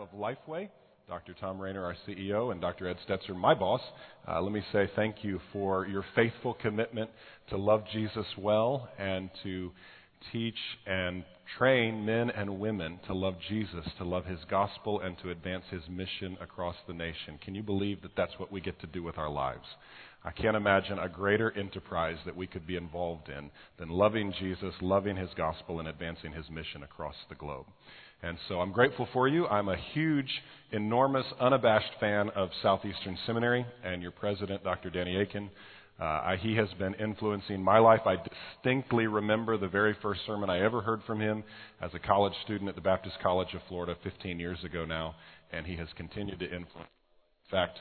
Of Lifeway, Dr. Thom Rainer, our CEO, and Dr. Ed Stetzer, my boss, uh, let me say thank you for your faithful commitment to love Jesus well and to teach and train men and women to love Jesus, to love his gospel, and to advance his mission across the nation. Can you believe that that's what we get to do with our lives? I can't imagine a greater enterprise that we could be involved in than loving Jesus, loving his gospel, and advancing his mission across the globe. And so I'm grateful for you. I'm a huge, enormous, unabashed fan of Southeastern Seminary and your president, Dr. Danny Akin. Uh, he has been influencing my life. I distinctly remember the very first sermon I ever heard from him as a college student at the Baptist College of Florida 15 years ago now, and he has continued to influence. In fact,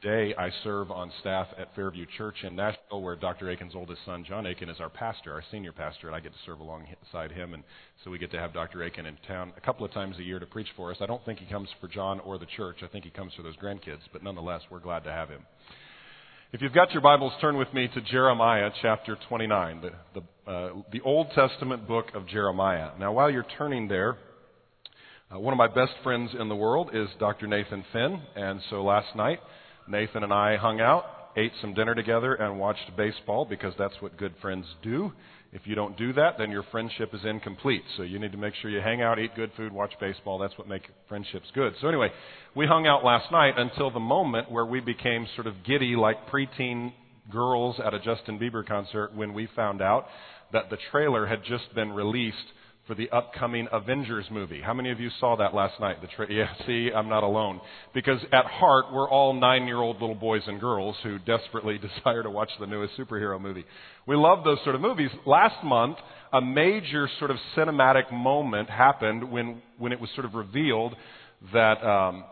today I serve on staff at Fairview Church in Nashville, where Dr. Akin's oldest son, John Akin, is our pastor, our senior pastor, and I get to serve alongside him. And so we get to have Dr. Akin in town a couple of times a year to preach for us. I don't think he comes for John or the church. I think he comes for those grandkids, but nonetheless, we're glad to have him. If you've got your Bibles, turn with me to Jeremiah chapter 29, the, the, uh, the Old Testament book of Jeremiah. Now, while you're turning there, uh, one of my best friends in the world is Dr. Nathan Finn, and so last night, Nathan and I hung out, ate some dinner together, and watched baseball because that's what good friends do. If you don't do that, then your friendship is incomplete. So you need to make sure you hang out, eat good food, watch baseball. That's what makes friendships good. So anyway, we hung out last night until the moment where we became sort of giddy like preteen girls at a Justin Bieber concert when we found out that the trailer had just been released for the upcoming Avengers movie. How many of you saw that last night? The tra- yeah, see, I'm not alone. Because at heart, we're all nine year old little boys and girls who desperately desire to watch the newest superhero movie. We love those sort of movies. Last month, a major sort of cinematic moment happened when, when it was sort of revealed that um,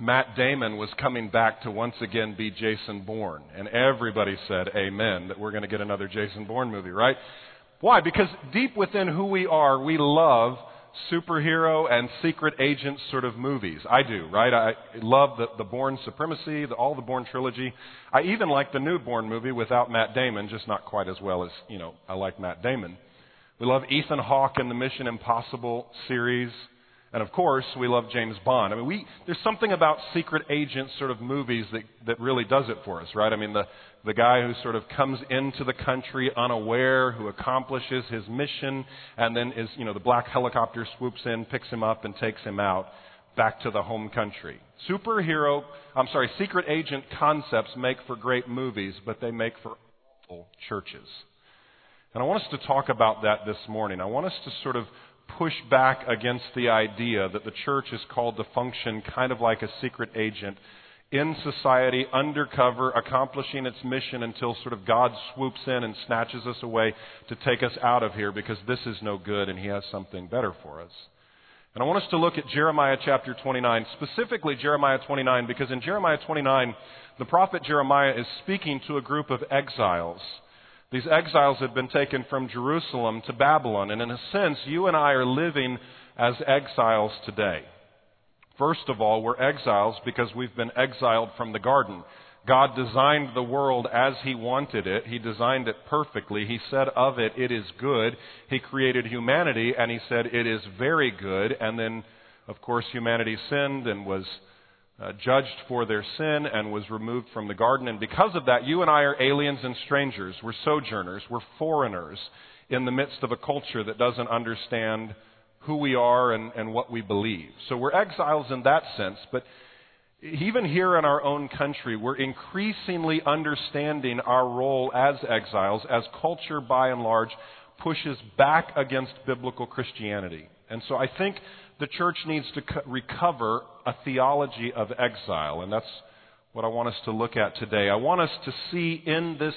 Matt Damon was coming back to once again be Jason Bourne. And everybody said, Amen, that we're going to get another Jason Bourne movie, right? Why? Because deep within who we are, we love superhero and secret agent sort of movies. I do, right? I love the, the Bourne Supremacy, the, all the Bourne trilogy. I even like the new Bourne movie without Matt Damon, just not quite as well as, you know, I like Matt Damon. We love Ethan Hawke in the Mission Impossible series. And of course, we love James Bond. I mean, we, there's something about secret agent sort of movies that, that really does it for us, right? I mean, the, the guy who sort of comes into the country unaware, who accomplishes his mission, and then is, you know, the black helicopter swoops in, picks him up, and takes him out back to the home country. Superhero, I'm sorry, secret agent concepts make for great movies, but they make for awful churches. And I want us to talk about that this morning. I want us to sort of push back against the idea that the church is called to function kind of like a secret agent in society, undercover, accomplishing its mission until sort of God swoops in and snatches us away to take us out of here because this is no good and He has something better for us. And I want us to look at Jeremiah chapter 29, specifically Jeremiah 29, because in Jeremiah 29, the prophet Jeremiah is speaking to a group of exiles. These exiles had been taken from Jerusalem to Babylon, and in a sense, you and I are living as exiles today. First of all, we're exiles because we've been exiled from the garden. God designed the world as He wanted it. He designed it perfectly. He said of it, it is good. He created humanity and He said it is very good. And then, of course, humanity sinned and was uh, judged for their sin and was removed from the garden. And because of that, you and I are aliens and strangers. We're sojourners. We're foreigners in the midst of a culture that doesn't understand who we are and, and what we believe. So we're exiles in that sense, but even here in our own country, we're increasingly understanding our role as exiles as culture by and large pushes back against biblical Christianity. And so I think the church needs to co- recover a theology of exile, and that's what I want us to look at today. I want us to see in this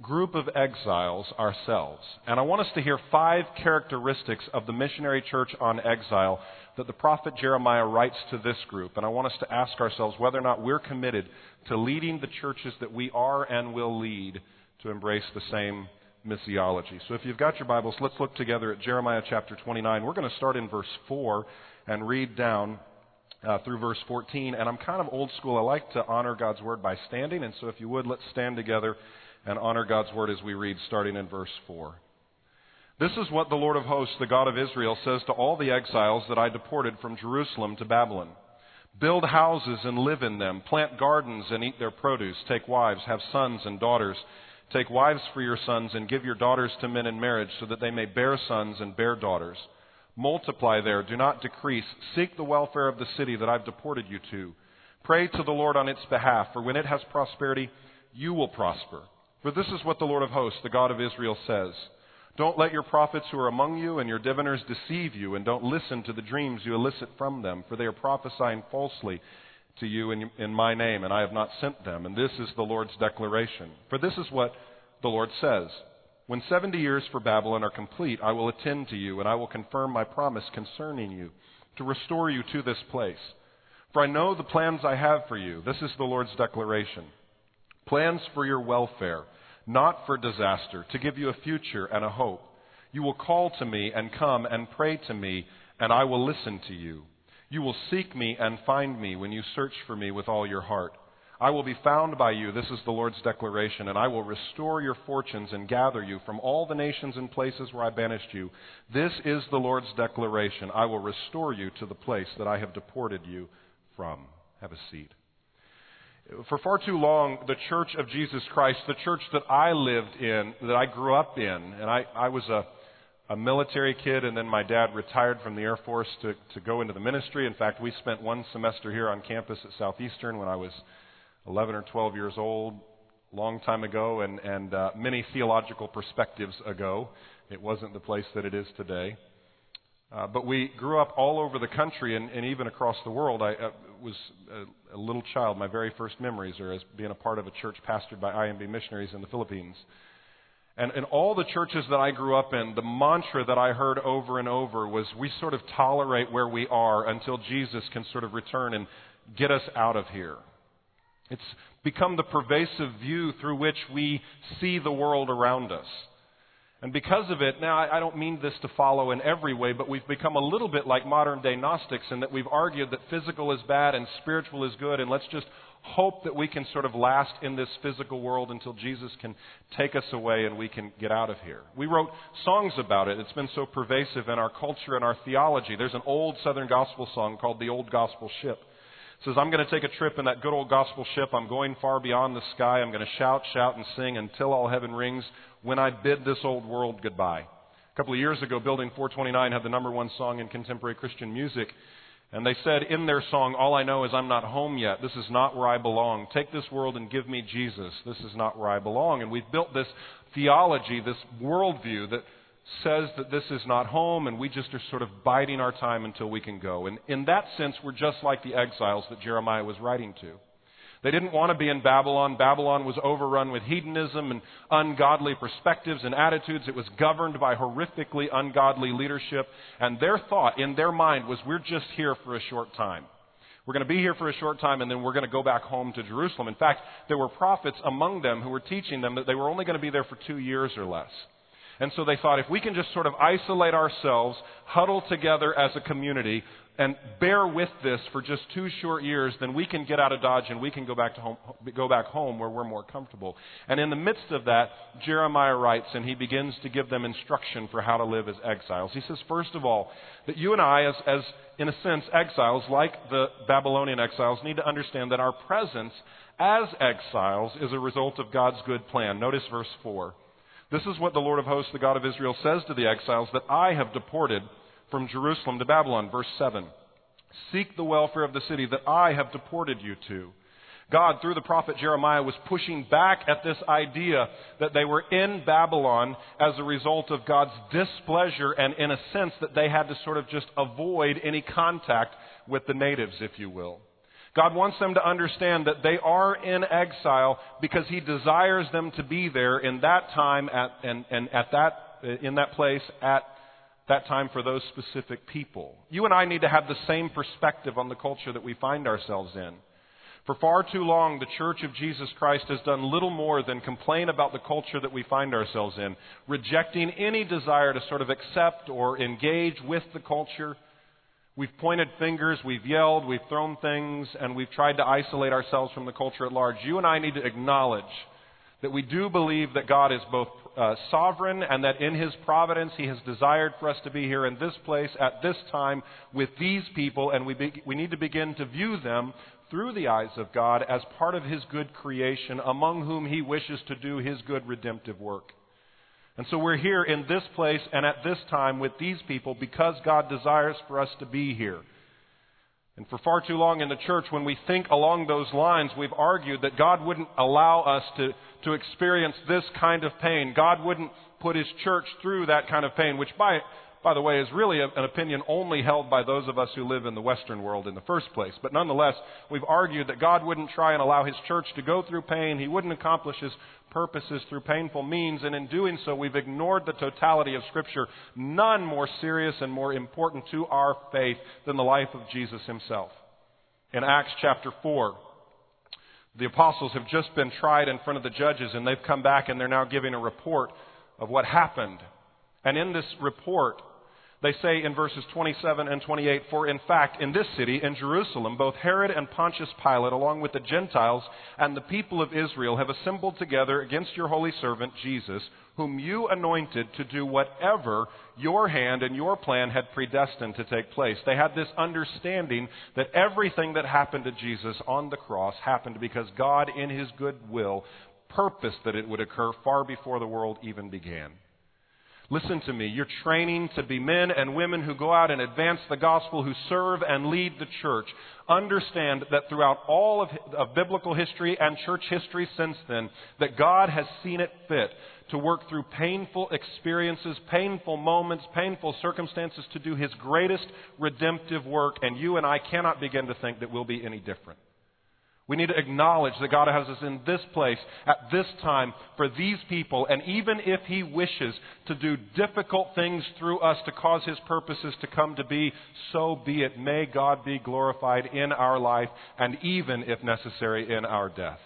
group of exiles ourselves. And I want us to hear five characteristics of the missionary church on exile that the prophet Jeremiah writes to this group. And I want us to ask ourselves whether or not we're committed to leading the churches that we are and will lead to embrace the same missiology. So if you've got your Bibles, let's look together at Jeremiah chapter 29. We're going to start in verse 4 and read down uh, through verse 14. And I'm kind of old school. I like to honor God's word by standing. And so if you would, let's stand together and honor God's word as we read, starting in verse 4. This is what the Lord of hosts, the God of Israel, says to all the exiles that I deported from Jerusalem to Babylon Build houses and live in them, plant gardens and eat their produce, take wives, have sons and daughters. Take wives for your sons and give your daughters to men in marriage, so that they may bear sons and bear daughters. Multiply there, do not decrease. Seek the welfare of the city that I've deported you to. Pray to the Lord on its behalf, for when it has prosperity, you will prosper. For this is what the Lord of hosts, the God of Israel, says. Don't let your prophets who are among you and your diviners deceive you, and don't listen to the dreams you elicit from them, for they are prophesying falsely to you in, in, my name, and I have not sent them. And this is the Lord's declaration. For this is what the Lord says when 70 years for Babylon are complete, I will attend to you, and I will confirm my promise concerning you, to restore you to this place. For I know the plans I have for you. This is the Lord's declaration. Plans for your welfare, not for disaster, to give you a future and a hope. You will call to me and come and pray to me, and I will listen to you. You will seek me and find me when you search for me with all your heart. I will be found by you, this is the Lord's declaration, and I will restore your fortunes and gather you from all the nations and places where I banished you. This is the Lord's declaration. I will restore you to the place that I have deported you from. Have a seat. For far too long, the Church of Jesus Christ, the church that I lived in, that I grew up in, and I, I was a, a military kid, and then my dad retired from the Air Force to, to go into the ministry. In fact, we spent one semester here on campus at Southeastern when I was 11 or 12 years old, long time ago, and, and uh, many theological perspectives ago. It wasn't the place that it is today. Uh, but we grew up all over the country and, and even across the world. I uh, was a, a little child. My very first memories are as being a part of a church pastored by IMB missionaries in the Philippines. And in all the churches that I grew up in, the mantra that I heard over and over was we sort of tolerate where we are until Jesus can sort of return and get us out of here. It's become the pervasive view through which we see the world around us. And because of it, now I don't mean this to follow in every way, but we've become a little bit like modern day Gnostics in that we've argued that physical is bad and spiritual is good, and let's just hope that we can sort of last in this physical world until Jesus can take us away and we can get out of here. We wrote songs about it. It's been so pervasive in our culture and our theology. There's an old Southern gospel song called The Old Gospel Ship says, I'm going to take a trip in that good old gospel ship. I'm going far beyond the sky. I'm going to shout, shout, and sing until all heaven rings when I bid this old world goodbye. A couple of years ago, Building 429 had the number one song in contemporary Christian music. And they said in their song, All I know is I'm not home yet. This is not where I belong. Take this world and give me Jesus. This is not where I belong. And we've built this theology, this worldview that says that this is not home and we just are sort of biding our time until we can go. And in that sense, we're just like the exiles that Jeremiah was writing to. They didn't want to be in Babylon. Babylon was overrun with hedonism and ungodly perspectives and attitudes. It was governed by horrifically ungodly leadership. And their thought in their mind was, we're just here for a short time. We're going to be here for a short time and then we're going to go back home to Jerusalem. In fact, there were prophets among them who were teaching them that they were only going to be there for two years or less. And so they thought if we can just sort of isolate ourselves, huddle together as a community, and bear with this for just two short years, then we can get out of Dodge and we can go back to home, go back home where we're more comfortable. And in the midst of that, Jeremiah writes and he begins to give them instruction for how to live as exiles. He says, first of all, that you and I, as, as in a sense, exiles, like the Babylonian exiles, need to understand that our presence as exiles is a result of God's good plan. Notice verse 4. This is what the Lord of hosts, the God of Israel, says to the exiles that I have deported from Jerusalem to Babylon. Verse 7. Seek the welfare of the city that I have deported you to. God, through the prophet Jeremiah, was pushing back at this idea that they were in Babylon as a result of God's displeasure, and in a sense that they had to sort of just avoid any contact with the natives, if you will. God wants them to understand that they are in exile because He desires them to be there in that time at, and, and at that, in that place at that time for those specific people. You and I need to have the same perspective on the culture that we find ourselves in. For far too long, the Church of Jesus Christ has done little more than complain about the culture that we find ourselves in, rejecting any desire to sort of accept or engage with the culture. We've pointed fingers, we've yelled, we've thrown things, and we've tried to isolate ourselves from the culture at large. You and I need to acknowledge that we do believe that God is both uh, sovereign and that in His providence He has desired for us to be here in this place at this time with these people, and we, be, we need to begin to view them through the eyes of God as part of His good creation, among whom He wishes to do His good redemptive work. And so we're here in this place and at this time with these people because God desires for us to be here. And for far too long in the church, when we think along those lines, we've argued that God wouldn't allow us to, to experience this kind of pain. God wouldn't put His church through that kind of pain, which by, by the way, is really an opinion only held by those of us who live in the Western world in the first place. But nonetheless, we've argued that God wouldn't try and allow His church to go through pain. He wouldn't accomplish His purposes through painful means, and in doing so, we've ignored the totality of Scripture. None more serious and more important to our faith than the life of Jesus Himself. In Acts chapter 4, the apostles have just been tried in front of the judges, and they've come back and they're now giving a report of what happened. And in this report, they say in verses 27 and 28, For in fact, in this city, in Jerusalem, both Herod and Pontius Pilate, along with the Gentiles and the people of Israel, have assembled together against your holy servant Jesus, whom you anointed to do whatever your hand and your plan had predestined to take place. They had this understanding that everything that happened to Jesus on the cross happened because God, in his good will, purposed that it would occur far before the world even began. Listen to me. You're training to be men and women who go out and advance the gospel, who serve and lead the church. Understand that throughout all of, of, biblical history and church history since then, that God has seen it fit to work through painful experiences, painful moments, painful circumstances to do His greatest redemptive work, and you and I cannot begin to think that we'll be any different. We need to acknowledge that God has us in this place at this time for these people. And even if He wishes to do difficult things through us to cause His purposes to come to be, so be it. May God be glorified in our life and even, if necessary, in our death.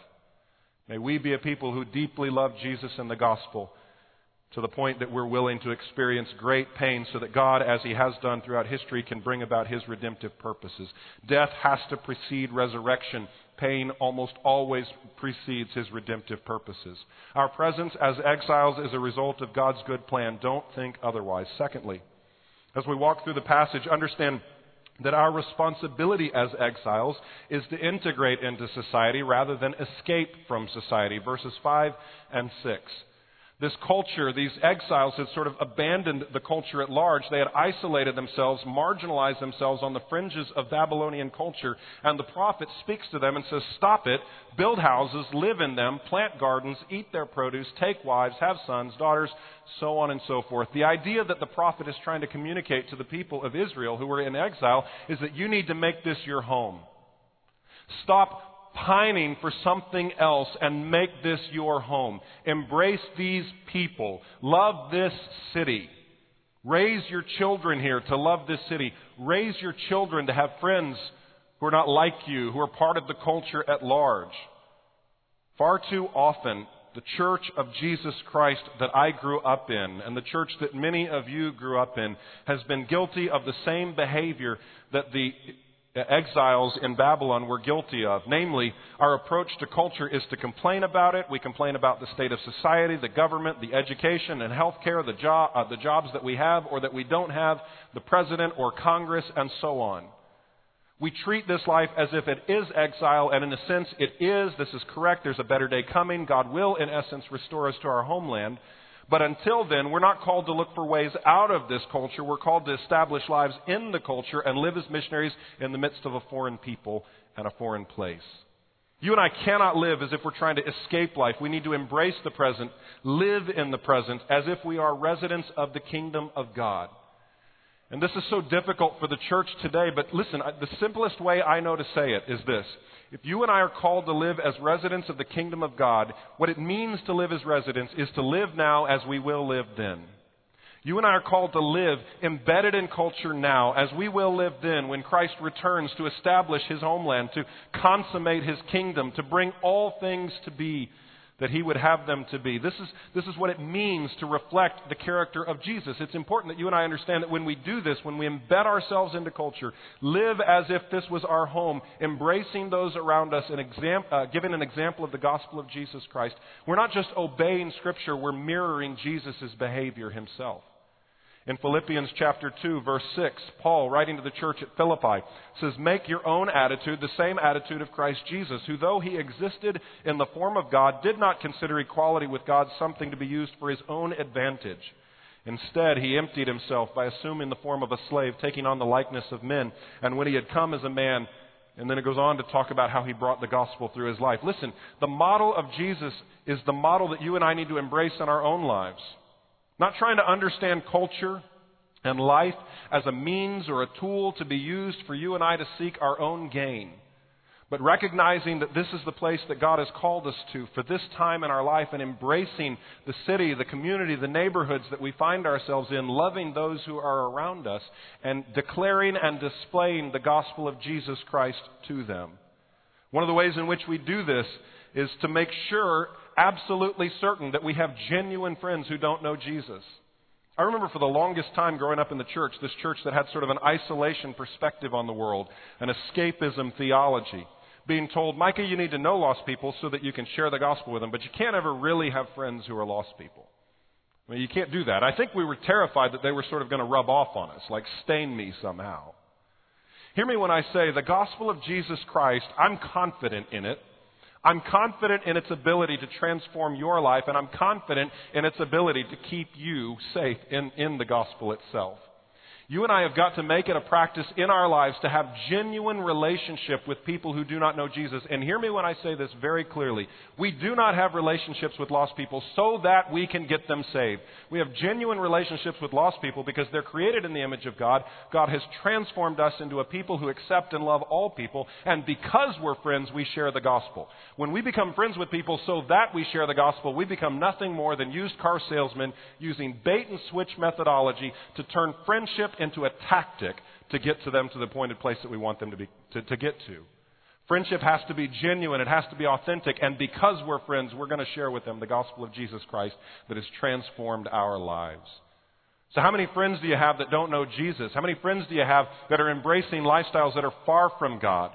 May we be a people who deeply love Jesus and the gospel to the point that we're willing to experience great pain so that God, as He has done throughout history, can bring about His redemptive purposes. Death has to precede resurrection pain almost always precedes his redemptive purposes. Our presence as exiles is a result of God's good plan. Don't think otherwise. Secondly, as we walk through the passage, understand that our responsibility as exiles is to integrate into society rather than escape from society. Verses 5 and 6 this culture, these exiles had sort of abandoned the culture at large. They had isolated themselves, marginalized themselves on the fringes of Babylonian culture. And the prophet speaks to them and says, Stop it, build houses, live in them, plant gardens, eat their produce, take wives, have sons, daughters, so on and so forth. The idea that the prophet is trying to communicate to the people of Israel who were in exile is that you need to make this your home. Stop pining for something else and make this your home. Embrace these people. Love this city. Raise your children here to love this city. Raise your children to have friends who are not like you, who are part of the culture at large. Far too often, the church of Jesus Christ that I grew up in and the church that many of you grew up in has been guilty of the same behavior that the exiles in Babylon were guilty of. Namely, our approach to culture is to complain about it. We complain about the state of society, the government, the education and health care, the, uh, the jobs that we have or that we don't have, the president or Congress, and so on. We treat this life as if it is exile, and in a sense it is. This is correct. There's a better day coming. God will, in essence, restore us to our homeland. But until then, we're not called to look for ways out of this culture. We're called to establish lives in the culture and live as missionaries in the midst of a foreign people and a foreign place. You and I cannot live as if we're trying to escape life. We need to embrace the present, live in the present, as if we are residents of the kingdom of God. And this is so difficult for the church today, but listen, the simplest way I know to say it is this. If you and I are called to live as residents of the kingdom of God, what it means to live as residents is to live now as we will live then. You and I are called to live embedded in culture now, as we will live then when Christ returns to establish his homeland, to consummate his kingdom, to bring all things to be that he would have them to be. This is, this is what it means to reflect the character of Jesus. It's important that you and I understand that when we do this, when we embed ourselves into culture, live as if this was our home, embracing those around us and exam, uh, giving an example of the gospel of Jesus Christ, we're not just obeying Scripture, we're mirroring Jesus' behavior himself. In Philippians chapter 2, verse 6, Paul, writing to the church at Philippi, says, Make your own attitude the same attitude of Christ Jesus, who, though he existed in the form of God, did not consider equality with God something to be used for his own advantage. Instead, he emptied himself by assuming the form of a slave, taking on the likeness of men. And when he had come as a man, and then it goes on to talk about how he brought the gospel through his life. Listen, the model of Jesus is the model that you and I need to embrace in our own lives. Not trying to understand culture and life as a means or a tool to be used for you and I to seek our own gain, but recognizing that this is the place that God has called us to for this time in our life and embracing the city, the community, the neighborhoods that we find ourselves in, loving those who are around us, and declaring and displaying the gospel of Jesus Christ to them. One of the ways in which we do this is to make sure absolutely certain that we have genuine friends who don't know Jesus. I remember for the longest time growing up in the church, this church that had sort of an isolation perspective on the world, an escapism theology, being told, Micah, you need to know lost people so that you can share the gospel with them, but you can't ever really have friends who are lost people. I mean, you can't do that. I think we were terrified that they were sort of going to rub off on us, like stain me somehow. Hear me when I say the gospel of Jesus Christ, I'm confident in it. I'm confident in its ability to transform your life, and I'm confident in its ability to keep you safe in, in the gospel itself. You and I have got to make it a practice in our lives to have genuine relationship with people who do not know Jesus. And hear me when I say this very clearly. We do not have relationships with lost people so that we can get them saved. We have genuine relationships with lost people because they're created in the image of God. God has transformed us into a people who accept and love all people. And because we're friends, we share the gospel. When we become friends with people so that we share the gospel, we become nothing more than used car salesmen using bait and switch methodology to turn friendship into a tactic to get to them to the appointed place that we want them to, be, to, to get to. Friendship has to be genuine. It has to be authentic. And because we're friends, we're going to share with them the gospel of Jesus Christ that has transformed our lives. So, how many friends do you have that don't know Jesus? How many friends do you have that are embracing lifestyles that are far from God?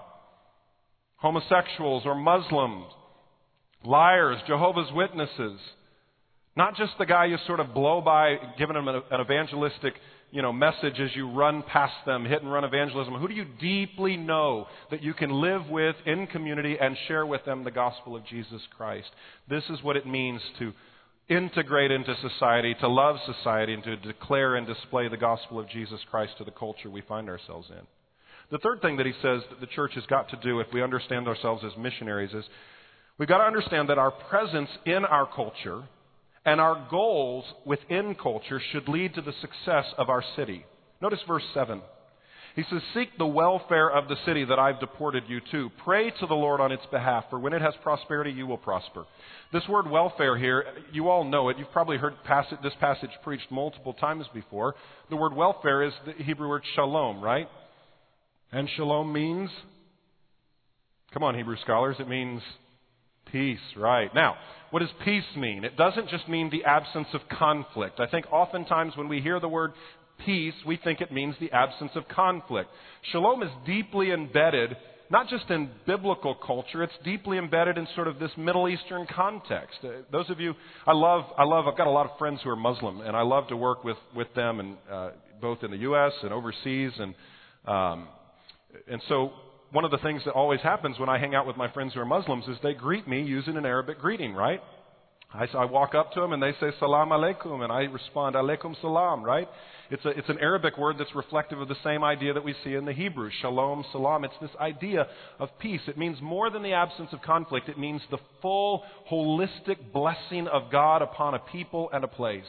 Homosexuals or Muslims, liars, Jehovah's Witnesses. Not just the guy you sort of blow by giving him an evangelistic you know, message as you run past them, hit and run evangelism? Who do you deeply know that you can live with in community and share with them the gospel of Jesus Christ? This is what it means to integrate into society, to love society, and to declare and display the gospel of Jesus Christ to the culture we find ourselves in. The third thing that he says that the church has got to do if we understand ourselves as missionaries is we've got to understand that our presence in our culture and our goals within culture should lead to the success of our city. Notice verse 7. He says, Seek the welfare of the city that I've deported you to. Pray to the Lord on its behalf, for when it has prosperity, you will prosper. This word welfare here, you all know it. You've probably heard this passage preached multiple times before. The word welfare is the Hebrew word shalom, right? And shalom means, come on, Hebrew scholars, it means peace, right? Now, what does peace mean? It doesn't just mean the absence of conflict. I think oftentimes when we hear the word peace, we think it means the absence of conflict. Shalom is deeply embedded, not just in biblical culture, it's deeply embedded in sort of this Middle Eastern context. Uh, those of you, I love, I love, I've got a lot of friends who are Muslim, and I love to work with, with them, and uh, both in the U.S. and overseas, and um, and so one of the things that always happens when I hang out with my friends who are Muslims is they greet me using an Arabic greeting, right? I, I walk up to them and they say salam alaikum and I respond alaikum salam, right? It's, a, it's an Arabic word that's reflective of the same idea that we see in the Hebrew, shalom, salam. It's this idea of peace. It means more than the absence of conflict. It means the full, holistic blessing of God upon a people and a place.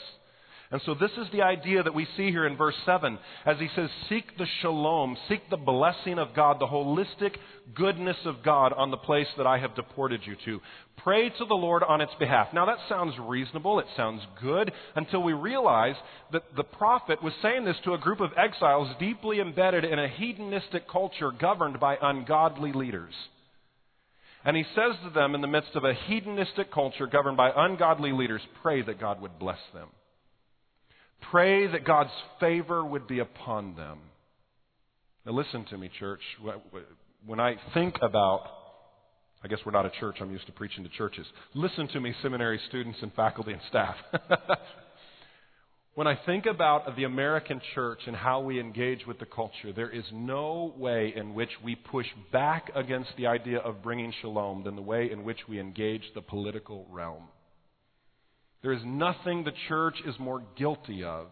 And so this is the idea that we see here in verse 7 as he says, Seek the shalom, seek the blessing of God, the holistic goodness of God on the place that I have deported you to. Pray to the Lord on its behalf. Now that sounds reasonable, it sounds good, until we realize that the prophet was saying this to a group of exiles deeply embedded in a hedonistic culture governed by ungodly leaders. And he says to them in the midst of a hedonistic culture governed by ungodly leaders, pray that God would bless them. Pray that God's favor would be upon them. Now, listen to me, church. When I think about, I guess we're not a church, I'm used to preaching to churches. Listen to me, seminary students and faculty and staff. when I think about the American church and how we engage with the culture, there is no way in which we push back against the idea of bringing shalom than the way in which we engage the political realm. There is nothing the church is more guilty of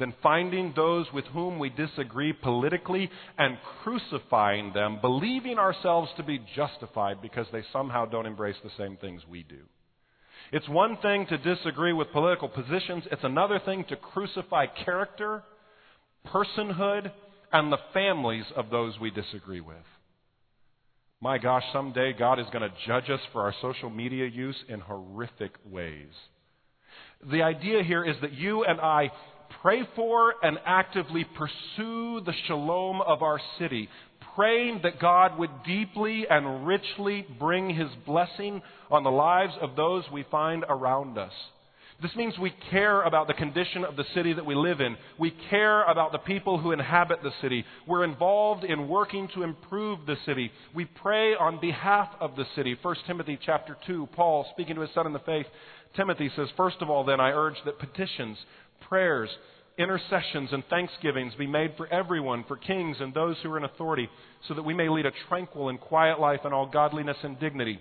than finding those with whom we disagree politically and crucifying them, believing ourselves to be justified because they somehow don't embrace the same things we do. It's one thing to disagree with political positions, it's another thing to crucify character, personhood, and the families of those we disagree with. My gosh, someday God is going to judge us for our social media use in horrific ways. The idea here is that you and I pray for and actively pursue the shalom of our city, praying that God would deeply and richly bring his blessing on the lives of those we find around us. This means we care about the condition of the city that we live in. We care about the people who inhabit the city. We're involved in working to improve the city. We pray on behalf of the city. 1 Timothy chapter 2, Paul speaking to his son in the faith Timothy says, First of all, then, I urge that petitions, prayers, intercessions, and thanksgivings be made for everyone, for kings and those who are in authority, so that we may lead a tranquil and quiet life in all godliness and dignity.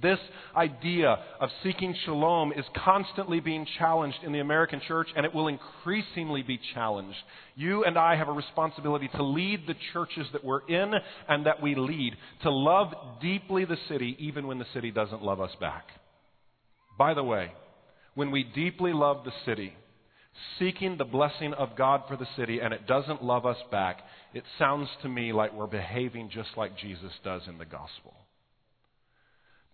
This idea of seeking shalom is constantly being challenged in the American church, and it will increasingly be challenged. You and I have a responsibility to lead the churches that we're in and that we lead, to love deeply the city, even when the city doesn't love us back. By the way, when we deeply love the city, seeking the blessing of God for the city, and it doesn't love us back, it sounds to me like we're behaving just like Jesus does in the gospel.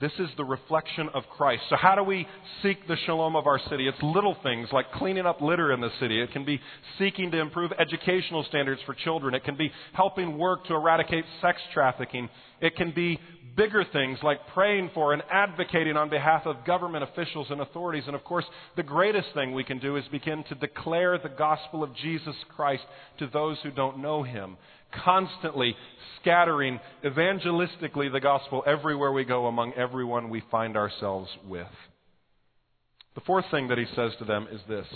This is the reflection of Christ. So, how do we seek the shalom of our city? It's little things like cleaning up litter in the city. It can be seeking to improve educational standards for children. It can be helping work to eradicate sex trafficking. It can be bigger things like praying for and advocating on behalf of government officials and authorities. And of course, the greatest thing we can do is begin to declare the gospel of Jesus Christ to those who don't know him, constantly scattering evangelistically the gospel everywhere we go among everyone we find ourselves with. The fourth thing that he says to them is this.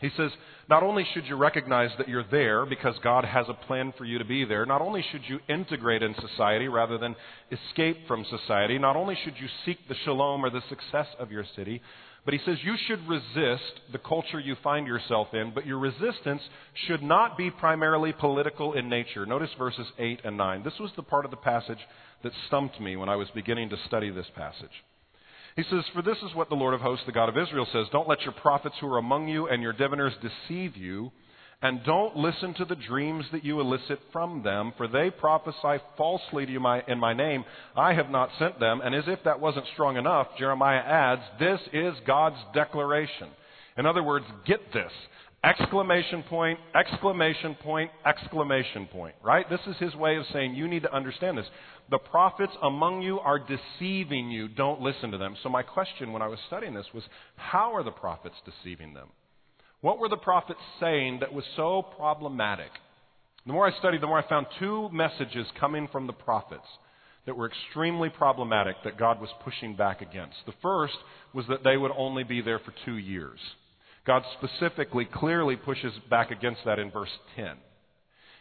He says, not only should you recognize that you're there because God has a plan for you to be there, not only should you integrate in society rather than escape from society, not only should you seek the shalom or the success of your city, but he says you should resist the culture you find yourself in, but your resistance should not be primarily political in nature. Notice verses 8 and 9. This was the part of the passage that stumped me when I was beginning to study this passage. He says, For this is what the Lord of hosts, the God of Israel, says Don't let your prophets who are among you and your diviners deceive you, and don't listen to the dreams that you elicit from them, for they prophesy falsely to you in my name. I have not sent them. And as if that wasn't strong enough, Jeremiah adds, This is God's declaration. In other words, get this. Exclamation point, exclamation point, exclamation point, right? This is his way of saying you need to understand this. The prophets among you are deceiving you. Don't listen to them. So, my question when I was studying this was how are the prophets deceiving them? What were the prophets saying that was so problematic? The more I studied, the more I found two messages coming from the prophets that were extremely problematic that God was pushing back against. The first was that they would only be there for two years. God specifically, clearly pushes back against that in verse 10.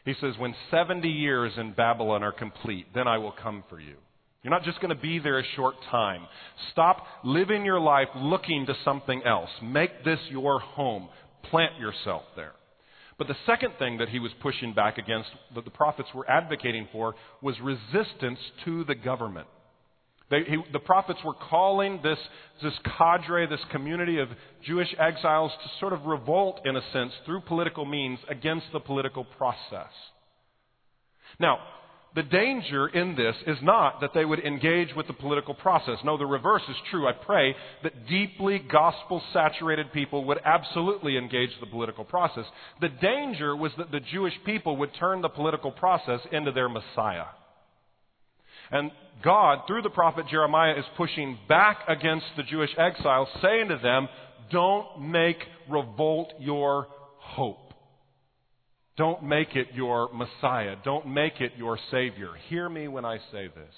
He says, When 70 years in Babylon are complete, then I will come for you. You're not just going to be there a short time. Stop living your life looking to something else. Make this your home. Plant yourself there. But the second thing that he was pushing back against, that the prophets were advocating for, was resistance to the government. They, he, the prophets were calling this, this cadre, this community of Jewish exiles to sort of revolt, in a sense, through political means against the political process. Now, the danger in this is not that they would engage with the political process. No, the reverse is true. I pray that deeply gospel saturated people would absolutely engage the political process. The danger was that the Jewish people would turn the political process into their Messiah. And God, through the prophet Jeremiah, is pushing back against the Jewish exiles, saying to them, Don't make revolt your hope. Don't make it your Messiah. Don't make it your Savior. Hear me when I say this.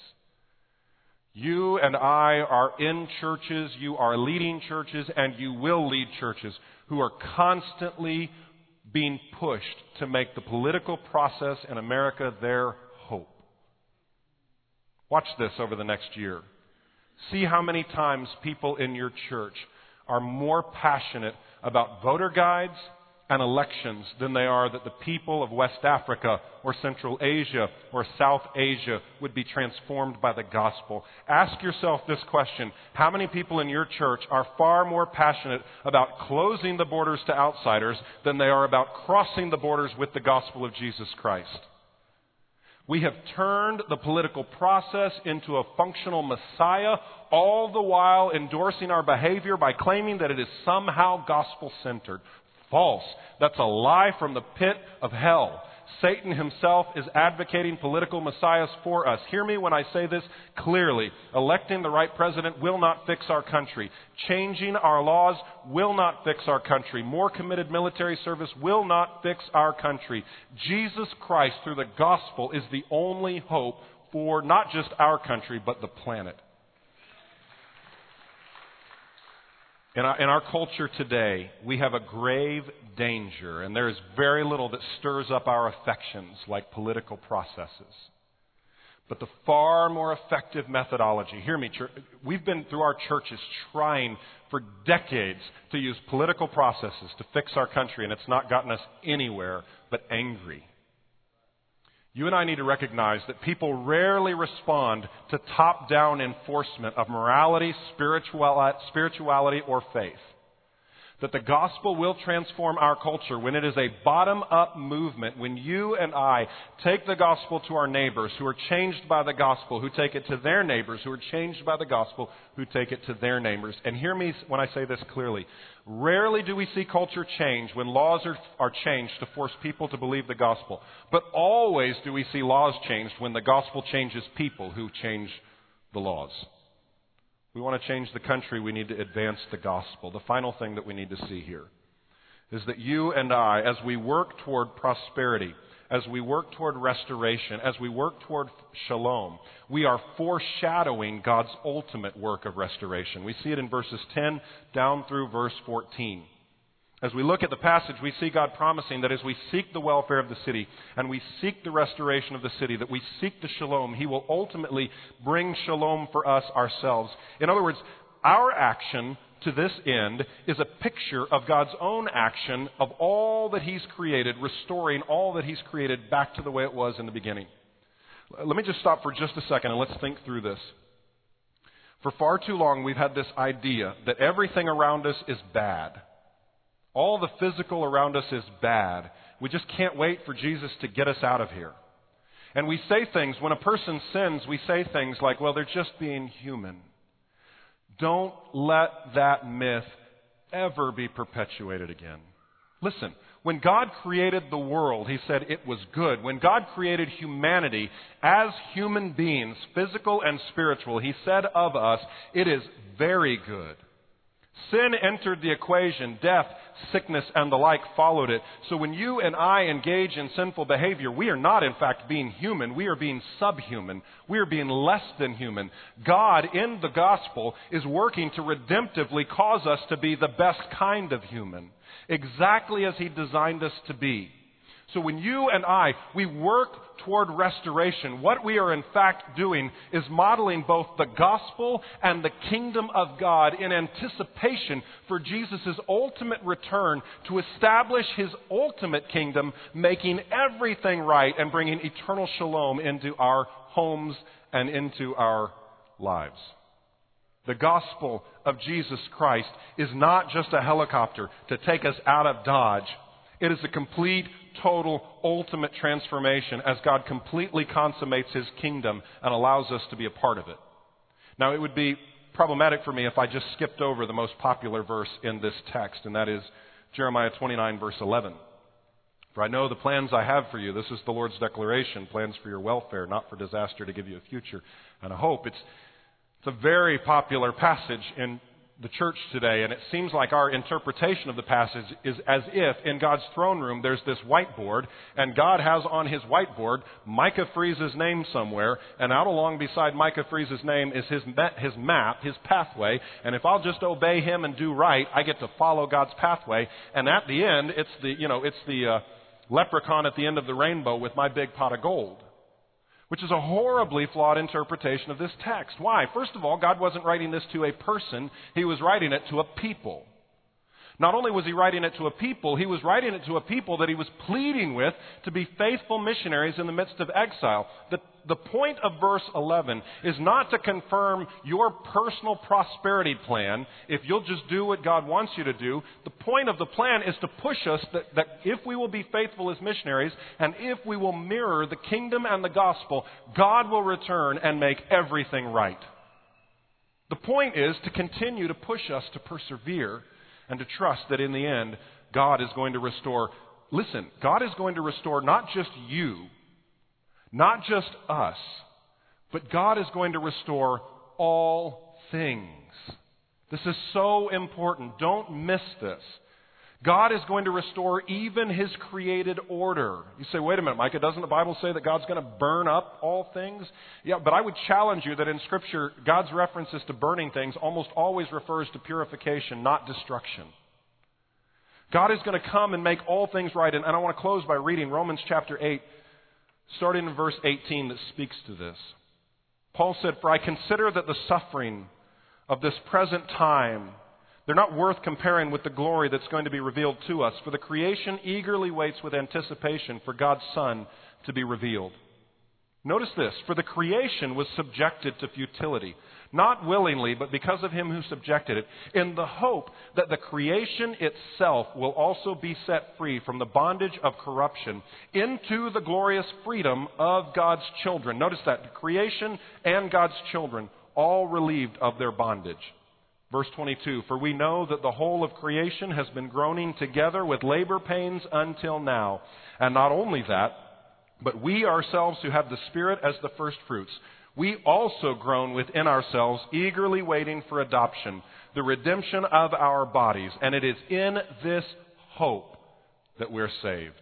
You and I are in churches, you are leading churches, and you will lead churches who are constantly being pushed to make the political process in America their hope. Watch this over the next year. See how many times people in your church are more passionate about voter guides and elections than they are that the people of West Africa or Central Asia or South Asia would be transformed by the gospel. Ask yourself this question How many people in your church are far more passionate about closing the borders to outsiders than they are about crossing the borders with the gospel of Jesus Christ? We have turned the political process into a functional Messiah, all the while endorsing our behavior by claiming that it is somehow gospel centered. False. That's a lie from the pit of hell. Satan himself is advocating political messiahs for us. Hear me when I say this clearly. Electing the right president will not fix our country. Changing our laws will not fix our country. More committed military service will not fix our country. Jesus Christ, through the gospel, is the only hope for not just our country, but the planet. In our, in our, culture today, we have a grave danger, and there is very little that stirs up our affections like political processes. But the far more effective methodology, hear me, we've been through our churches trying for decades to use political processes to fix our country, and it's not gotten us anywhere but angry. You and I need to recognize that people rarely respond to top down enforcement of morality, spirituality, or faith that the gospel will transform our culture when it is a bottom up movement, when you and I take the gospel to our neighbors who are changed by the gospel, who take it to their neighbors who are changed by the gospel, who take it to their neighbors. And hear me when I say this clearly. Rarely do we see culture change when laws are, are changed to force people to believe the gospel. But always do we see laws changed when the gospel changes people who change the laws we want to change the country, we need to advance the gospel. The final thing that we need to see here is that you and I, as we work toward prosperity, as we work toward restoration, as we work toward shalom, we are foreshadowing God's ultimate work of restoration. We see it in verses 10 down through verse 14. As we look at the passage, we see God promising that as we seek the welfare of the city and we seek the restoration of the city, that we seek the shalom, He will ultimately bring shalom for us ourselves. In other words, our action to this end is a picture of God's own action of all that He's created, restoring all that He's created back to the way it was in the beginning. Let me just stop for just a second and let's think through this. For far too long, we've had this idea that everything around us is bad all the physical around us is bad. We just can't wait for Jesus to get us out of here. And we say things, when a person sins, we say things like, well, they're just being human. Don't let that myth ever be perpetuated again. Listen, when God created the world, He said it was good. When God created humanity as human beings, physical and spiritual, He said of us, it is very good. Sin entered the equation. Death, sickness, and the like followed it. So when you and I engage in sinful behavior, we are not, in fact, being human. We are being subhuman. We are being less than human. God, in the gospel, is working to redemptively cause us to be the best kind of human, exactly as He designed us to be. So when you and I, we work toward restoration, what we are in fact doing is modeling both the gospel and the kingdom of God in anticipation for Jesus' ultimate return to establish his ultimate kingdom, making everything right and bringing eternal shalom into our homes and into our lives. The gospel of Jesus Christ is not just a helicopter to take us out of Dodge. It is a complete, total, ultimate transformation as God completely consummates His kingdom and allows us to be a part of it. Now, it would be problematic for me if I just skipped over the most popular verse in this text, and that is Jeremiah 29, verse 11. For I know the plans I have for you. This is the Lord's declaration plans for your welfare, not for disaster, to give you a future and a hope. It's it's a very popular passage in the church today, and it seems like our interpretation of the passage is as if in God's throne room there's this whiteboard, and God has on his whiteboard Micah Fries's name somewhere, and out along beside Micah Fries's name is his, his map, his pathway, and if I'll just obey him and do right, I get to follow God's pathway, and at the end, it's the, you know, it's the uh, leprechaun at the end of the rainbow with my big pot of gold which is a horribly flawed interpretation of this text. Why? First of all, God wasn't writing this to a person, He was writing it to a people. Not only was he writing it to a people, he was writing it to a people that he was pleading with to be faithful missionaries in the midst of exile. The, the point of verse 11 is not to confirm your personal prosperity plan if you'll just do what God wants you to do. The point of the plan is to push us that, that if we will be faithful as missionaries and if we will mirror the kingdom and the gospel, God will return and make everything right. The point is to continue to push us to persevere and to trust that in the end, God is going to restore. Listen, God is going to restore not just you, not just us, but God is going to restore all things. This is so important. Don't miss this. God is going to restore even His created order. You say, wait a minute, Micah, doesn't the Bible say that God's going to burn up all things? Yeah, but I would challenge you that in Scripture, God's references to burning things almost always refers to purification, not destruction. God is going to come and make all things right. And, I want to close by reading Romans chapter 8, starting in verse 18, that speaks to this. Paul said, For I consider that the suffering of this present time they're not worth comparing with the glory that's going to be revealed to us, for the creation eagerly waits with anticipation for God's Son to be revealed. Notice this for the creation was subjected to futility, not willingly, but because of him who subjected it, in the hope that the creation itself will also be set free from the bondage of corruption into the glorious freedom of God's children. Notice that the creation and God's children all relieved of their bondage. Verse 22 For we know that the whole of creation has been groaning together with labor pains until now. And not only that, but we ourselves who have the Spirit as the first fruits, we also groan within ourselves, eagerly waiting for adoption, the redemption of our bodies. And it is in this hope that we're saved.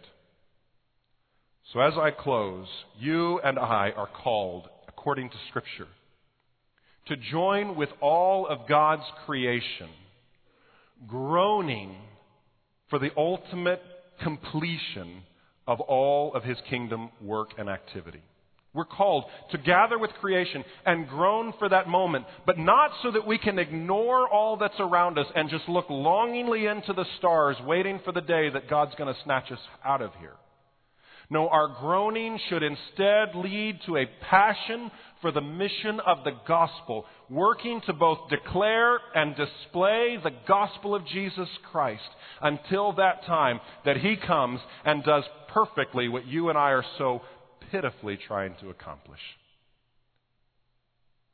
So as I close, you and I are called, according to Scripture, to join with all of God's creation, groaning for the ultimate completion of all of His kingdom work and activity. We're called to gather with creation and groan for that moment, but not so that we can ignore all that's around us and just look longingly into the stars, waiting for the day that God's going to snatch us out of here. No, our groaning should instead lead to a passion for the mission of the gospel, working to both declare and display the gospel of Jesus Christ until that time that he comes and does perfectly what you and I are so pitifully trying to accomplish.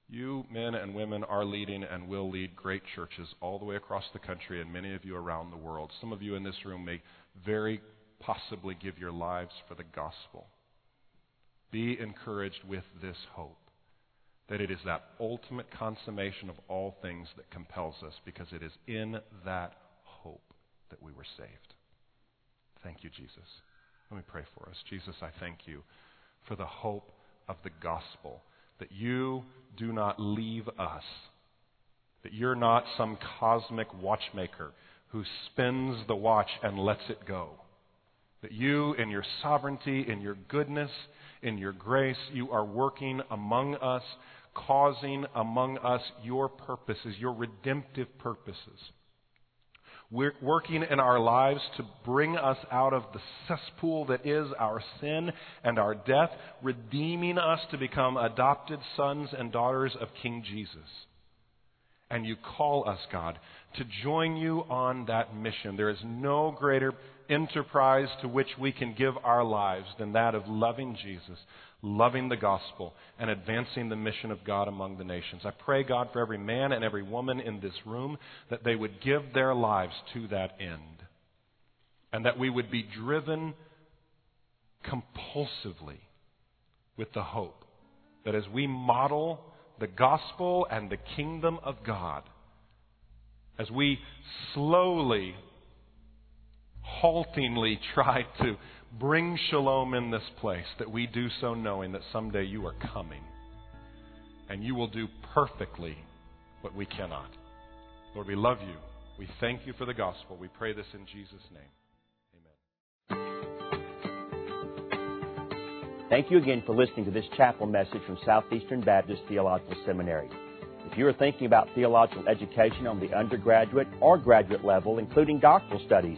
You, men and women, are leading and will lead great churches all the way across the country and many of you around the world. Some of you in this room may very possibly give your lives for the gospel. Be encouraged with this hope that it is that ultimate consummation of all things that compels us because it is in that hope that we were saved. Thank you, Jesus. Let me pray for us. Jesus, I thank you for the hope of the gospel, that you do not leave us, that you're not some cosmic watchmaker who spins the watch and lets it go. That you, in your sovereignty, in your goodness, in your grace, you are working among us causing among us your purposes, your redemptive purposes. We're working in our lives to bring us out of the cesspool that is our sin and our death, redeeming us to become adopted sons and daughters of King Jesus. And you call us, God, to join you on that mission. There is no greater enterprise to which we can give our lives than that of loving Jesus, loving the gospel, and advancing the mission of God among the nations. I pray, God, for every man and every woman in this room that they would give their lives to that end. And that we would be driven compulsively with the hope that as we model the gospel and the kingdom of God, as we slowly, haltingly try to bring shalom in this place, that we do so knowing that someday you are coming and you will do perfectly what we cannot. Lord, we love you. We thank you for the gospel. We pray this in Jesus' name. Amen. Thank you again for listening to this chapel message from Southeastern Baptist Theological Seminary. If you are thinking about theological education on the undergraduate or graduate level, including doctoral studies,